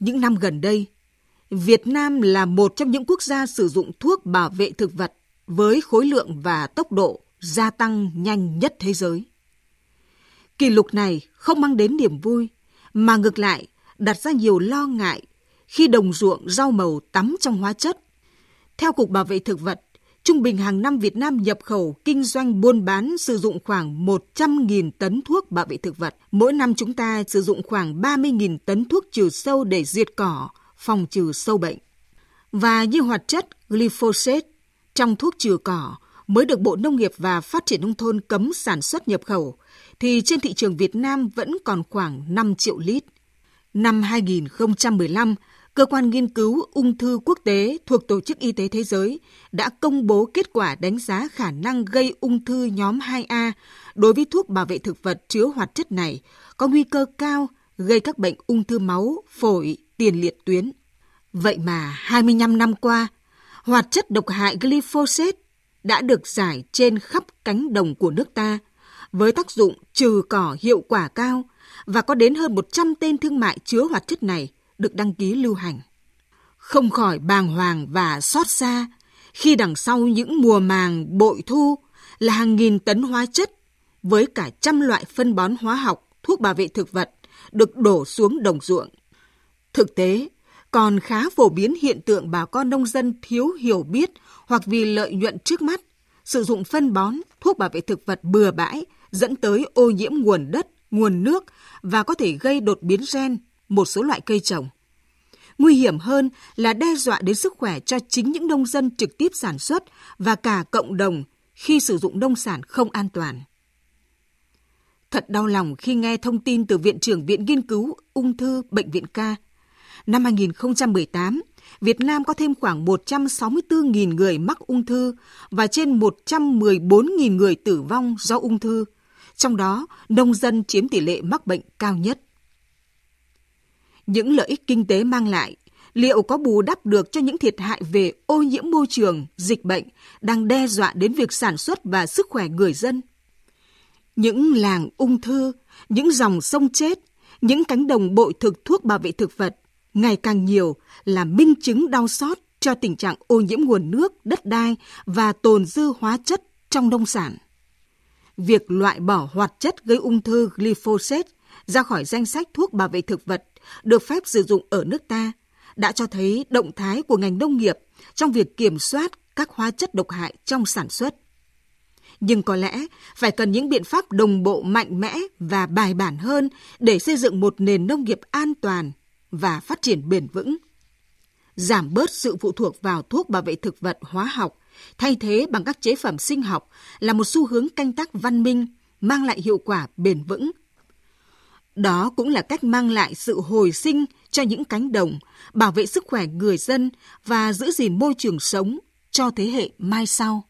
Những năm gần đây, Việt Nam là một trong những quốc gia sử dụng thuốc bảo vệ thực vật với khối lượng và tốc độ gia tăng nhanh nhất thế giới. Kỷ lục này không mang đến niềm vui, mà ngược lại đặt ra nhiều lo ngại khi đồng ruộng rau màu tắm trong hóa chất. Theo Cục Bảo vệ Thực vật, trung bình hàng năm Việt Nam nhập khẩu kinh doanh buôn bán sử dụng khoảng 100.000 tấn thuốc bảo vệ thực vật. Mỗi năm chúng ta sử dụng khoảng 30.000 tấn thuốc trừ sâu để diệt cỏ, phòng trừ sâu bệnh. Và như hoạt chất glyphosate trong thuốc trừ cỏ mới được Bộ Nông nghiệp và Phát triển Nông thôn cấm sản xuất nhập khẩu, thì trên thị trường Việt Nam vẫn còn khoảng 5 triệu lít. Năm 2015, Cơ quan nghiên cứu ung thư quốc tế thuộc Tổ chức Y tế Thế giới đã công bố kết quả đánh giá khả năng gây ung thư nhóm 2A đối với thuốc bảo vệ thực vật chứa hoạt chất này có nguy cơ cao gây các bệnh ung thư máu, phổi, tiền liệt tuyến. Vậy mà 25 năm qua, hoạt chất độc hại glyphosate đã được giải trên khắp cánh đồng của nước ta với tác dụng trừ cỏ hiệu quả cao và có đến hơn 100 tên thương mại chứa hoạt chất này được đăng ký lưu hành. Không khỏi bàng hoàng và xót xa khi đằng sau những mùa màng bội thu là hàng nghìn tấn hóa chất với cả trăm loại phân bón hóa học, thuốc bảo vệ thực vật được đổ xuống đồng ruộng. Thực tế, còn khá phổ biến hiện tượng bà con nông dân thiếu hiểu biết hoặc vì lợi nhuận trước mắt, sử dụng phân bón, thuốc bảo vệ thực vật bừa bãi dẫn tới ô nhiễm nguồn đất, nguồn nước và có thể gây đột biến gen một số loại cây trồng. Nguy hiểm hơn là đe dọa đến sức khỏe cho chính những nông dân trực tiếp sản xuất và cả cộng đồng khi sử dụng nông sản không an toàn. Thật đau lòng khi nghe thông tin từ Viện trưởng Viện Nghiên cứu Ung thư Bệnh viện Ca. Năm 2018, Việt Nam có thêm khoảng 164.000 người mắc ung thư và trên 114.000 người tử vong do ung thư. Trong đó, nông dân chiếm tỷ lệ mắc bệnh cao nhất. Những lợi ích kinh tế mang lại liệu có bù đắp được cho những thiệt hại về ô nhiễm môi trường, dịch bệnh đang đe dọa đến việc sản xuất và sức khỏe người dân? Những làng ung thư, những dòng sông chết, những cánh đồng bội thực thuốc bảo vệ thực vật ngày càng nhiều là minh chứng đau xót cho tình trạng ô nhiễm nguồn nước, đất đai và tồn dư hóa chất trong nông sản. Việc loại bỏ hoạt chất gây ung thư glyphosate ra khỏi danh sách thuốc bảo vệ thực vật được phép sử dụng ở nước ta đã cho thấy động thái của ngành nông nghiệp trong việc kiểm soát các hóa chất độc hại trong sản xuất. Nhưng có lẽ phải cần những biện pháp đồng bộ mạnh mẽ và bài bản hơn để xây dựng một nền nông nghiệp an toàn và phát triển bền vững. Giảm bớt sự phụ thuộc vào thuốc bảo vệ thực vật hóa học, thay thế bằng các chế phẩm sinh học là một xu hướng canh tác văn minh, mang lại hiệu quả bền vững đó cũng là cách mang lại sự hồi sinh cho những cánh đồng, bảo vệ sức khỏe người dân và giữ gìn môi trường sống cho thế hệ mai sau.